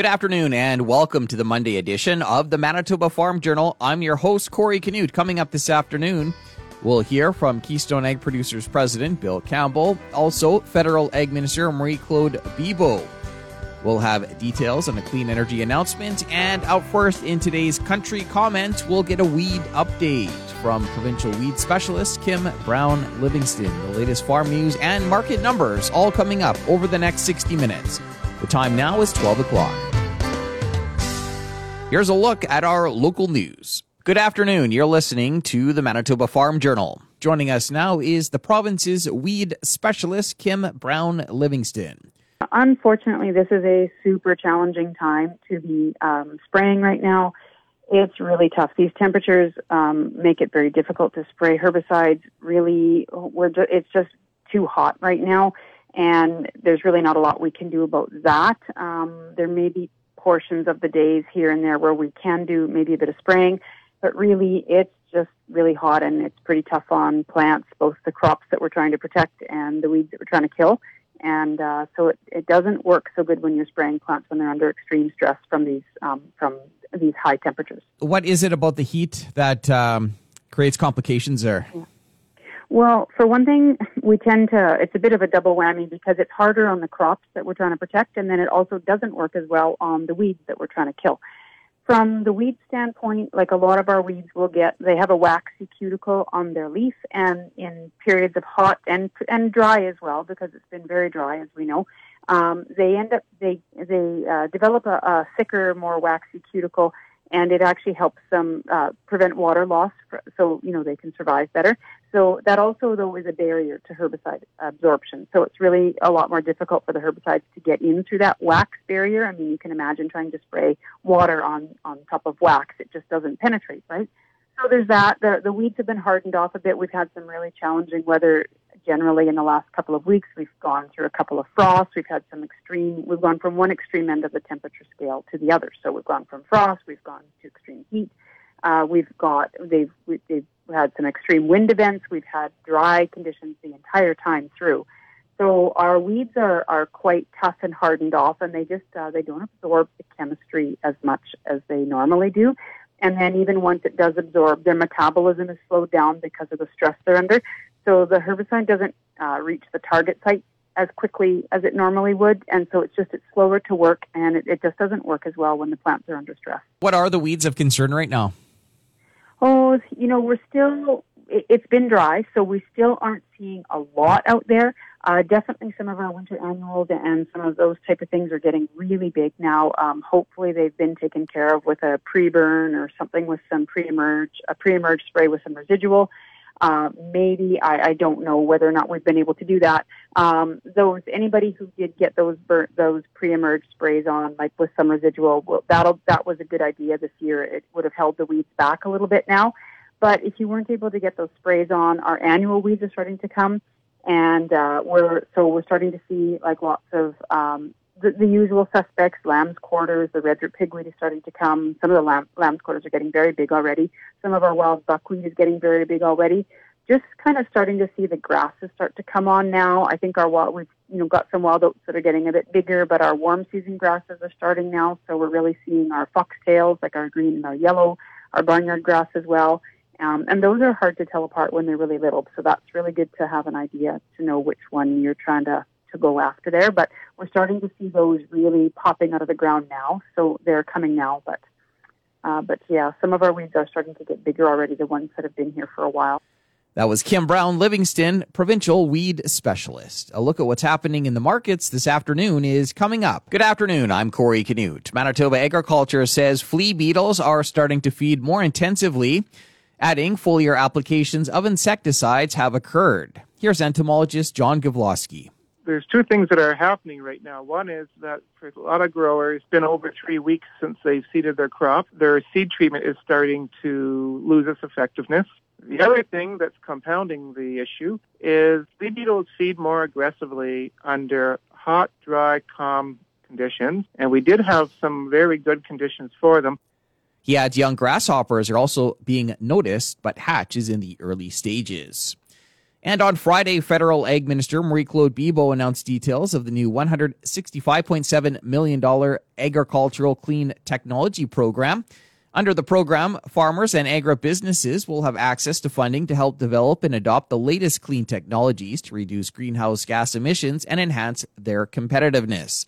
Good afternoon and welcome to the Monday edition of the Manitoba Farm Journal. I'm your host, Corey Canute. Coming up this afternoon, we'll hear from Keystone Ag Producers President Bill Campbell, also Federal Ag Minister Marie Claude Bibeau. We'll have details on a clean energy announcement, and out first in today's country comment, we'll get a weed update from provincial weed specialist Kim Brown Livingston. The latest farm news and market numbers all coming up over the next 60 minutes. The time now is 12 o'clock. Here's a look at our local news. Good afternoon. You're listening to the Manitoba Farm Journal. Joining us now is the province's weed specialist, Kim Brown Livingston. Unfortunately, this is a super challenging time to be um, spraying right now. It's really tough. These temperatures um, make it very difficult to spray herbicides. Really, we're ju- it's just too hot right now, and there's really not a lot we can do about that. Um, there may be portions of the days here and there where we can do maybe a bit of spraying, but really it's just really hot and it's pretty tough on plants, both the crops that we're trying to protect and the weeds that we're trying to kill. And uh, so it, it doesn't work so good when you're spraying plants when they're under extreme stress from these um, from these high temperatures. What is it about the heat that um, creates complications there? Yeah. Well, for one thing, we tend to, it's a bit of a double whammy because it's harder on the crops that we're trying to protect, and then it also doesn't work as well on the weeds that we're trying to kill. From the weed standpoint, like a lot of our weeds will get, they have a waxy cuticle on their leaf, and in periods of hot and and dry as well, because it's been very dry, as we know, um, they end up they they uh, develop a, a thicker, more waxy cuticle, and it actually helps them uh, prevent water loss, for, so you know they can survive better. So that also though is a barrier to herbicide absorption. So it's really a lot more difficult for the herbicides to get in through that wax barrier. I mean, you can imagine trying to spray water on on top of wax; it just doesn't penetrate, right? So there's that. The the weeds have been hardened off a bit. We've had some really challenging weather generally in the last couple of weeks. We've gone through a couple of frosts. We've had some extreme, we've gone from one extreme end of the temperature scale to the other. So we've gone from frost, we've gone to extreme heat. Uh, we've got, they've, they've had some extreme wind events. We've had dry conditions the entire time through. So our weeds are, are quite tough and hardened off and they just, uh, they don't absorb the chemistry as much as they normally do. And then even once it does absorb, their metabolism is slowed down because of the stress they're under. So the herbicide doesn't uh, reach the target site as quickly as it normally would, and so it's just it's slower to work, and it, it just doesn't work as well when the plants are under stress. What are the weeds of concern right now? Oh, you know, we're still it, it's been dry, so we still aren't seeing a lot out there. Uh, definitely, some of our winter annuals and some of those type of things are getting really big now. Um, hopefully, they've been taken care of with a pre-burn or something with some pre-emerge, a pre-emerge spray with some residual. Uh, maybe I, I don't know whether or not we've been able to do that. Um, those anybody who did get those bur- those pre-emerge sprays on, like with some residual, well, that'll that was a good idea this year. It would have held the weeds back a little bit now. But if you weren't able to get those sprays on, our annual weeds are starting to come, and uh, we're so we're starting to see like lots of um, the, the usual suspects, lamb's quarters, the red pigweed is starting to come. Some of the lamb, lamb's quarters are getting very big already. Some of our wild buckwheat is getting very big already. Just kind of starting to see the grasses start to come on now. I think our wild, we've you know got some wild oats that are getting a bit bigger, but our warm season grasses are starting now. So we're really seeing our foxtails, like our green and our yellow, our barnyard grass as well. Um, and those are hard to tell apart when they're really little. So that's really good to have an idea to know which one you're trying to to go after there. But we're starting to see those really popping out of the ground now. So they're coming now. But uh, but yeah, some of our weeds are starting to get bigger already. The ones that have been here for a while. That was Kim Brown Livingston, provincial weed specialist. A look at what's happening in the markets this afternoon is coming up. Good afternoon. I'm Corey Canute. Manitoba Agriculture says flea beetles are starting to feed more intensively, adding foliar applications of insecticides have occurred. Here's entomologist John Gavloski there's two things that are happening right now. One is that for a lot of growers, it's been over three weeks since they've seeded their crop. Their seed treatment is starting to lose its effectiveness. The other thing that's compounding the issue is flea beetles feed more aggressively under hot, dry, calm conditions, and we did have some very good conditions for them. He adds young grasshoppers are also being noticed, but hatch is in the early stages. And on Friday, Federal Ag Minister Marie Claude Bibeau announced details of the new $165.7 million Agricultural Clean Technology Program. Under the program, farmers and agribusinesses will have access to funding to help develop and adopt the latest clean technologies to reduce greenhouse gas emissions and enhance their competitiveness.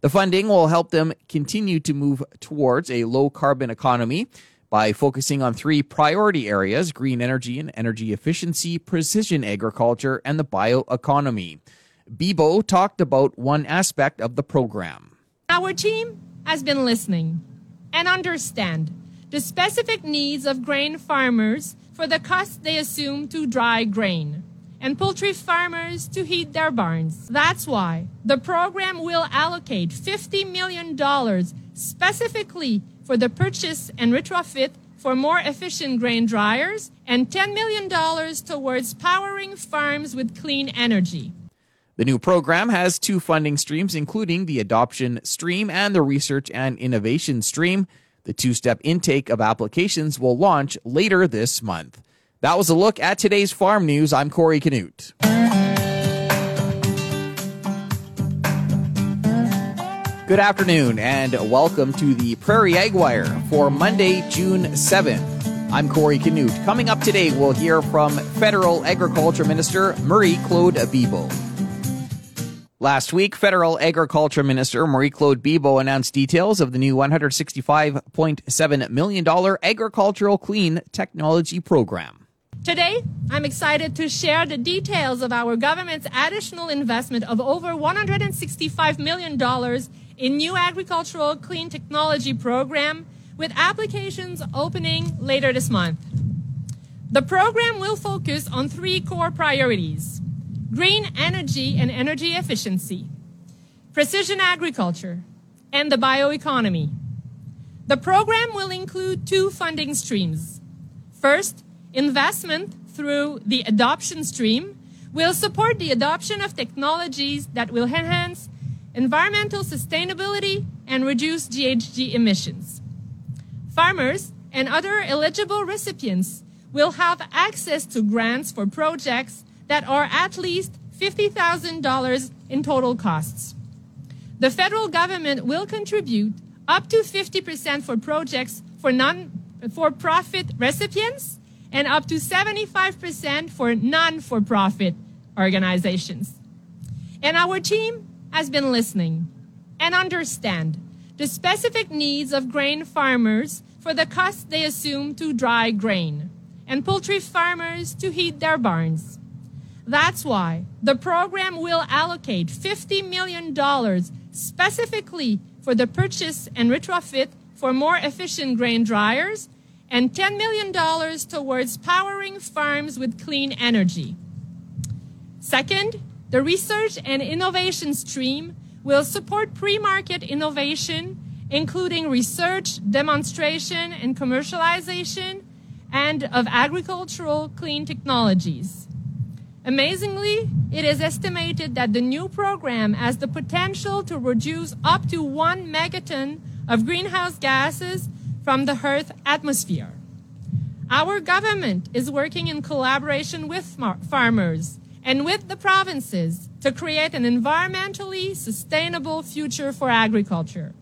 The funding will help them continue to move towards a low carbon economy by focusing on three priority areas green energy and energy efficiency, precision agriculture, and the bioeconomy. Bibeau talked about one aspect of the program. Our team has been listening and understand the specific needs of grain farmers for the cost they assume to dry grain and poultry farmers to heat their barns. That's why the program will allocate $50 million specifically for the purchase and retrofit for more efficient grain dryers and $10 million towards powering farms with clean energy. The new program has two funding streams, including the adoption stream and the research and innovation stream. The two step intake of applications will launch later this month. That was a look at today's farm news. I'm Corey Canute. Good afternoon and welcome to the Prairie Ag Wire for Monday, June 7th. I'm Corey Canute. Coming up today, we'll hear from Federal Agriculture Minister Marie Claude Bibeau. Last week, Federal Agriculture Minister Marie Claude Bibeau announced details of the new $165.7 million Agricultural Clean Technology Program. Today, I'm excited to share the details of our government's additional investment of over $165 million in new agricultural clean technology program with applications opening later this month. The program will focus on three core priorities green energy and energy efficiency, precision agriculture, and the bioeconomy. The program will include two funding streams. First, investment through the adoption stream will support the adoption of technologies that will enhance environmental sustainability, and reduce GHG emissions. Farmers and other eligible recipients will have access to grants for projects that are at least $50,000 in total costs. The federal government will contribute up to 50% for projects for non for profit recipients and up to 75% for non for profit organizations. And our team has been listening and understand the specific needs of grain farmers for the cost they assume to dry grain and poultry farmers to heat their barns. That's why the program will allocate $50 million specifically for the purchase and retrofit for more efficient grain dryers and $10 million towards powering farms with clean energy. Second, the research and innovation stream will support pre-market innovation, including research, demonstration, and commercialization, and of agricultural clean technologies. Amazingly, it is estimated that the new program has the potential to reduce up to one megaton of greenhouse gases from the Earth's atmosphere. Our government is working in collaboration with farmers and with the provinces to create an environmentally sustainable future for agriculture.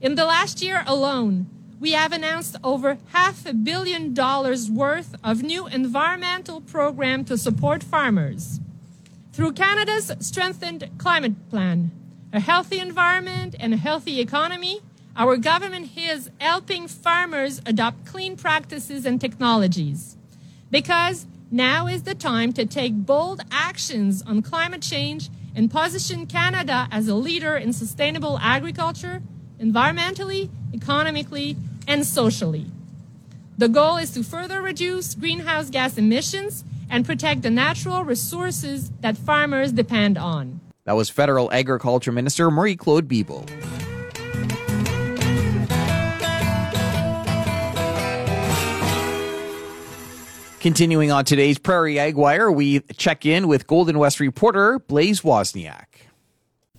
In the last year alone, we have announced over half a billion dollars worth of new environmental program to support farmers. Through Canada's strengthened climate plan, a healthy environment and a healthy economy, our government is helping farmers adopt clean practices and technologies. Because now is the time to take bold actions on climate change and position Canada as a leader in sustainable agriculture, environmentally, economically, and socially. The goal is to further reduce greenhouse gas emissions and protect the natural resources that farmers depend on. That was Federal Agriculture Minister Marie Claude Bibeau. Continuing on today's Prairie Ag Wire, we check in with Golden West reporter Blaise Wozniak.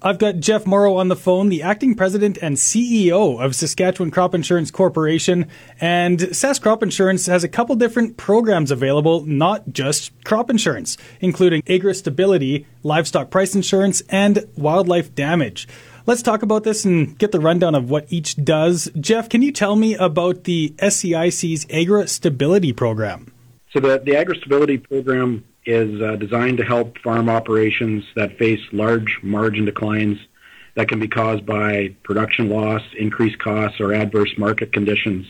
I've got Jeff Morrow on the phone, the acting president and CEO of Saskatchewan Crop Insurance Corporation. And Sask Crop Insurance has a couple different programs available, not just crop insurance, including agri stability, livestock price insurance, and wildlife damage. Let's talk about this and get the rundown of what each does. Jeff, can you tell me about the SCIC's Agri Stability Program? So the, the Agri Stability Program is uh, designed to help farm operations that face large margin declines that can be caused by production loss, increased costs, or adverse market conditions.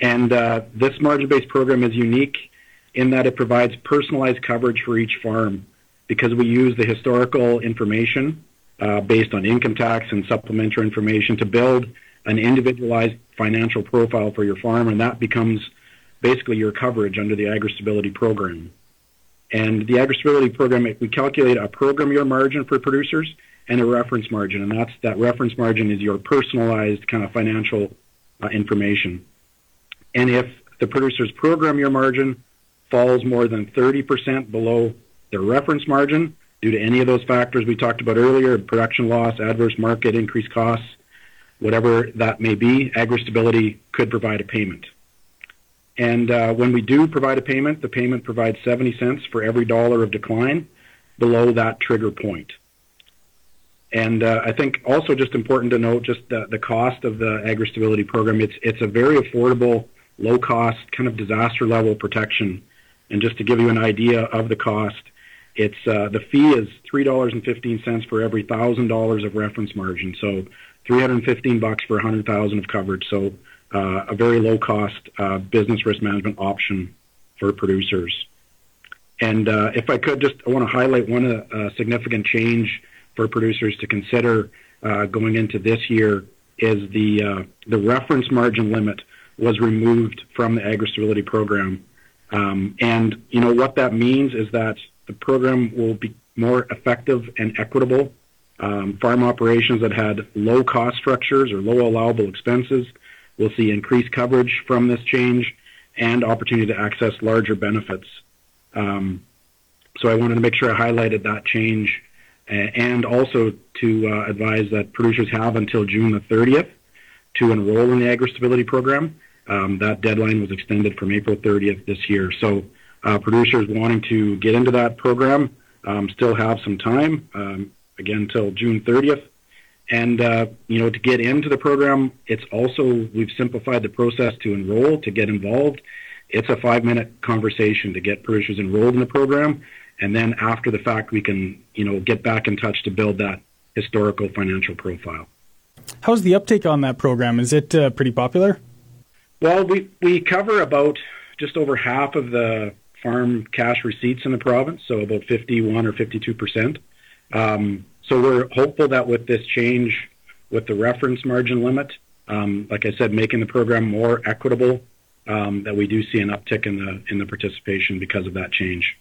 And uh, this margin-based program is unique in that it provides personalized coverage for each farm because we use the historical information uh, based on income tax and supplementary information to build an individualized financial profile for your farm, and that becomes basically your coverage under the agri-stability program. And the agri-stability program, we calculate a program year margin for producers and a reference margin, and that's that reference margin is your personalized kind of financial uh, information. And if the producer's program year margin falls more than 30% below their reference margin due to any of those factors we talked about earlier, production loss, adverse market, increased costs, whatever that may be, agri-stability could provide a payment. And uh, when we do provide a payment, the payment provides 70 cents for every dollar of decline below that trigger point. And uh, I think also just important to note just the, the cost of the agri stability program. It's it's a very affordable, low cost kind of disaster level protection. And just to give you an idea of the cost, it's uh, the fee is three dollars and fifteen cents for every thousand dollars of reference margin. So 315 bucks for 100,000 of coverage. So a very low cost uh, business risk management option for producers. And uh, if I could just, I want to highlight one uh, significant change for producers to consider uh, going into this year is the uh, the reference margin limit was removed from the agri stability program. Um, and you know what that means is that the program will be more effective and equitable. Um, farm operations that had low cost structures or low allowable expenses We'll see increased coverage from this change and opportunity to access larger benefits. Um, so I wanted to make sure I highlighted that change and also to uh, advise that producers have until June the 30th to enroll in the agri-stability program. Um, that deadline was extended from April 30th this year. So uh, producers wanting to get into that program um, still have some time, um, again, until June 30th. And uh, you know, to get into the program, it's also we've simplified the process to enroll to get involved. It's a five-minute conversation to get producers enrolled in the program, and then after the fact, we can you know get back in touch to build that historical financial profile. How's the uptake on that program? Is it uh, pretty popular? Well, we we cover about just over half of the farm cash receipts in the province, so about 51 or 52 percent. Um, we're hopeful that with this change with the reference margin limit, um, like I said, making the program more equitable, um, that we do see an uptick in the in the participation because of that change.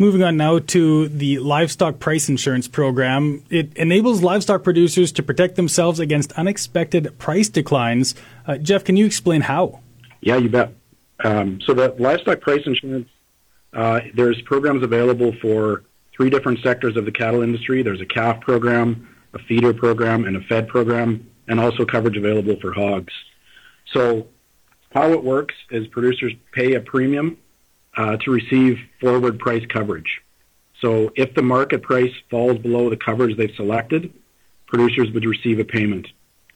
Moving on now to the livestock price insurance program. It enables livestock producers to protect themselves against unexpected price declines. Uh, Jeff, can you explain how? Yeah, you bet. Um, so the livestock price insurance, uh, there's programs available for three different sectors of the cattle industry. There's a calf program, a feeder program, and a fed program, and also coverage available for hogs. So how it works is producers pay a premium uh, to receive forward price coverage. So if the market price falls below the coverage they've selected, producers would receive a payment.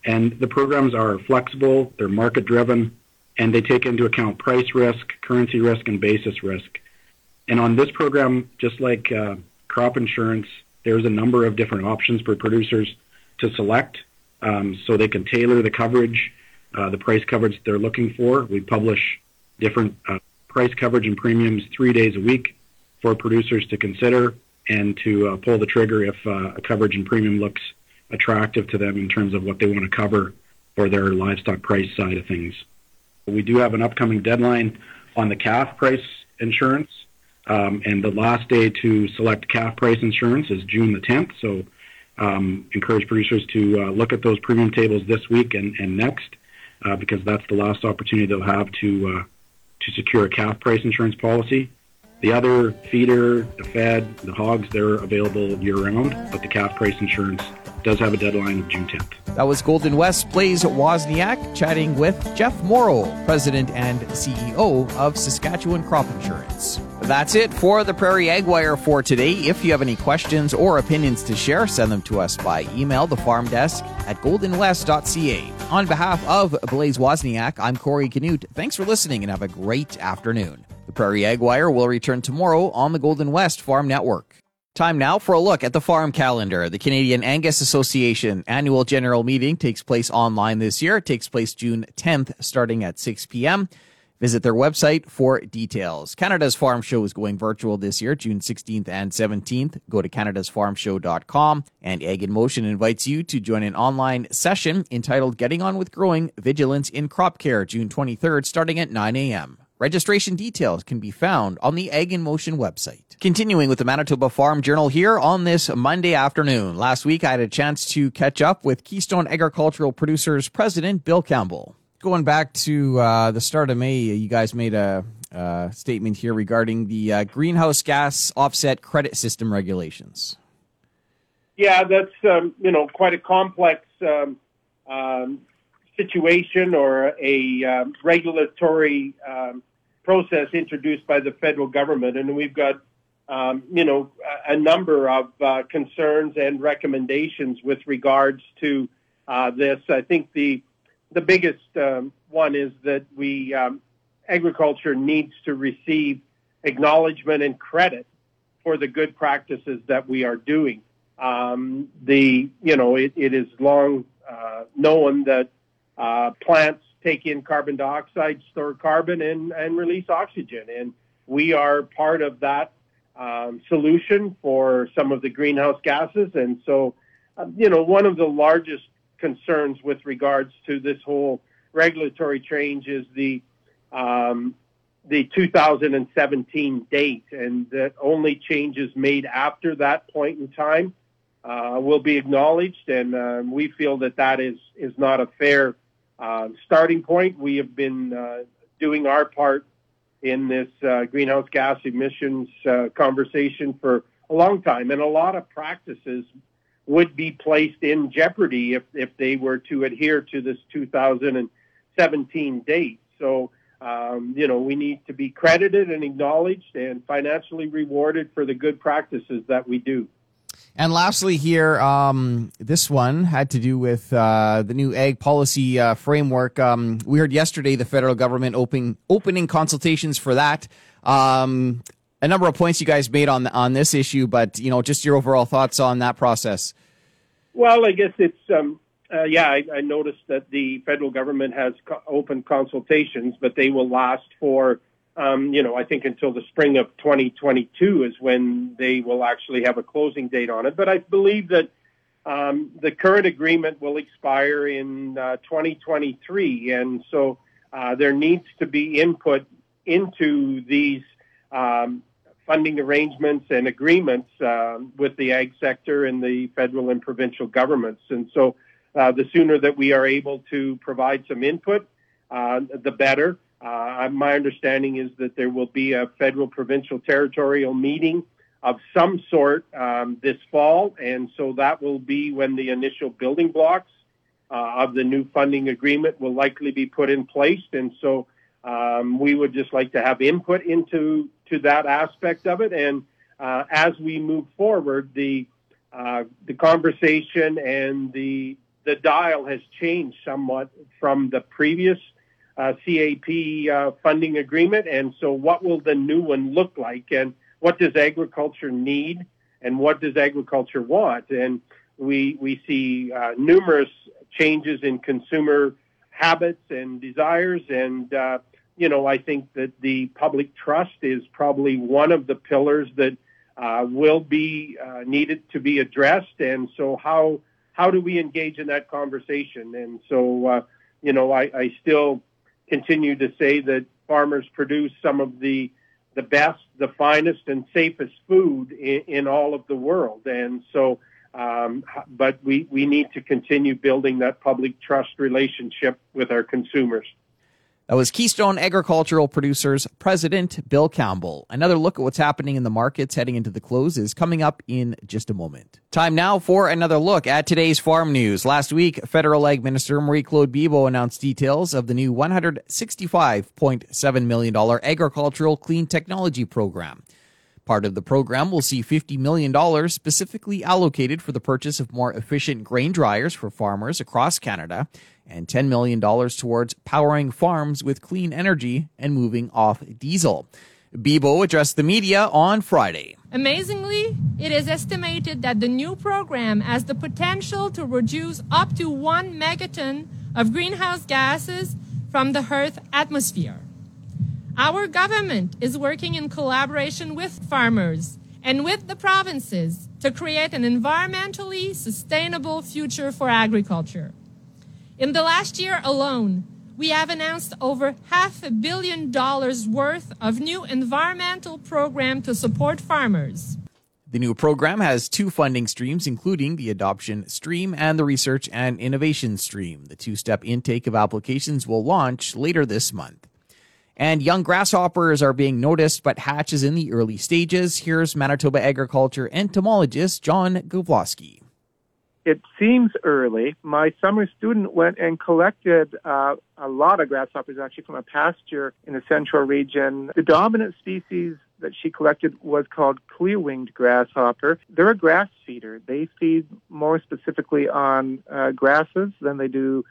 And the programs are flexible, they're market driven, and they take into account price risk, currency risk, and basis risk. And on this program, just like uh, crop insurance, there's a number of different options for producers to select um, so they can tailor the coverage, uh, the price coverage they're looking for. We publish different uh, price coverage and premiums three days a week for producers to consider and to uh, pull the trigger if uh, a coverage and premium looks attractive to them in terms of what they want to cover for their livestock price side of things. We do have an upcoming deadline on the calf price insurance. Um, and the last day to select calf price insurance is June the 10th. So um, encourage producers to uh, look at those premium tables this week and, and next uh, because that's the last opportunity they'll have to uh, to secure a calf price insurance policy. The other feeder, the fed, the hogs, they're available year round, but the calf price insurance does have a deadline of June 10th. That was Golden West Blaze Wozniak chatting with Jeff Morrow, President and CEO of Saskatchewan Crop Insurance. That's it for the Prairie Ag Wire for today. If you have any questions or opinions to share, send them to us by email, the farm desk at goldenwest.ca. On behalf of Blaze Wozniak, I'm Corey Canute. Thanks for listening and have a great afternoon. The Prairie Ag Wire will return tomorrow on the Golden West Farm Network. Time now for a look at the farm calendar. The Canadian Angus Association annual general meeting takes place online this year. It takes place June 10th, starting at 6 p.m. Visit their website for details. Canada's Farm Show is going virtual this year, June 16th and 17th. Go to canadasfarmshow.com and Ag in Motion invites you to join an online session entitled Getting On with Growing Vigilance in Crop Care, June 23rd, starting at 9 a.m. Registration details can be found on the Ag in Motion website. Continuing with the Manitoba Farm Journal here on this Monday afternoon. Last week, I had a chance to catch up with Keystone Agricultural Producers President Bill Campbell. Going back to uh, the start of May, you guys made a uh, statement here regarding the uh, greenhouse gas offset credit system regulations. Yeah, that's um, you know quite a complex um, um, situation or a um, regulatory um, process introduced by the federal government, and we've got um, you know a, number of uh, concerns and recommendations with regards to uh, this. I think the the biggest um, one is that we um, agriculture needs to receive acknowledgement and credit for the good practices that we are doing. Um, the you know it, it is long uh, known that uh, plants take in carbon dioxide, store carbon, and, and release oxygen. And we are part of that um, solution for some of the greenhouse gases. And so, uh, you know, one of the largest concerns with regards to this whole regulatory change is the um, the 2017 date, and that only changes made after that point in time uh, will be acknowledged. And um, we feel that that is is not a fair uh, starting point. We have been uh, doing our part in this uh, greenhouse gas emissions uh, conversation for a long time, and a lot of practices would be placed in jeopardy if, if they were to adhere to this 2017 date. So, um, you know, we need to be credited and acknowledged and financially rewarded for the good practices that we do. And lastly, here, um, this one had to do with uh, the new ag policy uh, framework. Um, we heard yesterday the federal government opening opening consultations for that. Um, a number of points you guys made on on this issue, but you know, just your overall thoughts on that process. Well, I guess it's um, uh, yeah. I, I, noticed that the federal government has co- open consultations, but they will last for um, you know, I think until the spring of 2022 is when they will actually have a closing date on it. But I believe that um, the current agreement will expire in uh, 2023, and so uh, there needs to be input into these um, funding arrangements and agreements uh, with the ag sector and the federal and provincial governments. And so, uh, the sooner that we are able to provide some input, uh, the better. My understanding is that there will be a federal provincial territorial meeting of some sort um, this fall, and so that will be when the initial building blocks uh, of the new funding agreement will likely be put in place. And so um, we would just like to have input into to that aspect of it. And uh, as we move forward, the uh, the conversation and the the dial has changed somewhat from the previous uh, CAP uh, funding agreement. And so, what will the new one look like? And what does agriculture need? And what does agriculture want? And we we see uh, numerous changes in consumer habits and desires. And uh, you know, I think that the public trust is probably one of the pillars that uh, will be uh, needed to be addressed. And so, how how do we engage in that conversation? And so, you know, I, I still continue to say that farmers produce some of the the best, the finest, and safest food in, in all of the world. And so, um, but we, we need to continue building that public trust relationship with our consumers. That was Keystone Agricultural Producers President Bill Campbell. Another look at what's happening in the markets heading into the close is coming up in just a moment. Time now for another look at today's farm news. Last week, Federal Ag Minister Marie Claude Bibeau announced details of the new $165.7 million agricultural clean technology program. Part of the program will see $50 million specifically allocated for the purchase of more efficient grain dryers for farmers across Canada and $10 million towards powering farms with clean energy and moving off diesel. Bibeau addressed the media on Friday. Amazingly, it is estimated that the new program has the potential to reduce up to one megaton of greenhouse gases from the Earth's atmosphere. Our government is working in collaboration with farmers and with the provinces to create an environmentally sustainable future for agriculture. In the last year alone, we have announced over half a billion dollars worth of new environmental program to support farmers. The new program has two funding streams, including the adoption stream and the research and innovation stream. The two step intake of applications will launch later this month. And young grasshoppers are being noticed, but hatch is in the early stages. Here's Manitoba agriculture entomologist John Gavloski. It seems early. My summer student went and collected uh, a lot of grasshoppers actually from a pasture in the central region. The dominant species that she collected was called clear-winged grasshopper. They're a grass feeder. They feed more specifically on uh, grasses than they do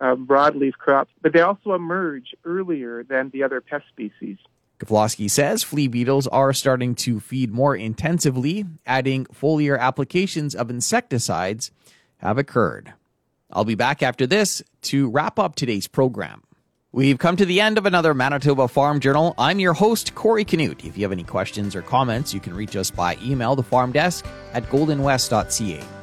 uh, broadleaf crops, but they also emerge earlier than the other pest species. Gavloski says flea beetles are starting to feed more intensively, adding foliar applications of insecticides have occurred. I'll be back after this to wrap up today's program. We've come to the end of another Manitoba Farm Journal. I'm your host, Corey Canute. If you have any questions or comments, you can reach us by email, the farm desk at goldenwest.ca.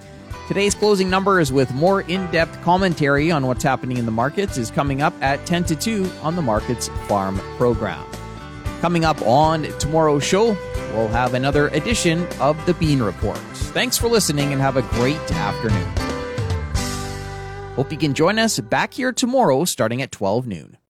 Today's closing numbers with more in-depth commentary on what's happening in the markets is coming up at 10 to 2 on the Markets Farm program. Coming up on tomorrow's show, we'll have another edition of the Bean Report. Thanks for listening and have a great afternoon. Hope you can join us back here tomorrow starting at 12 noon.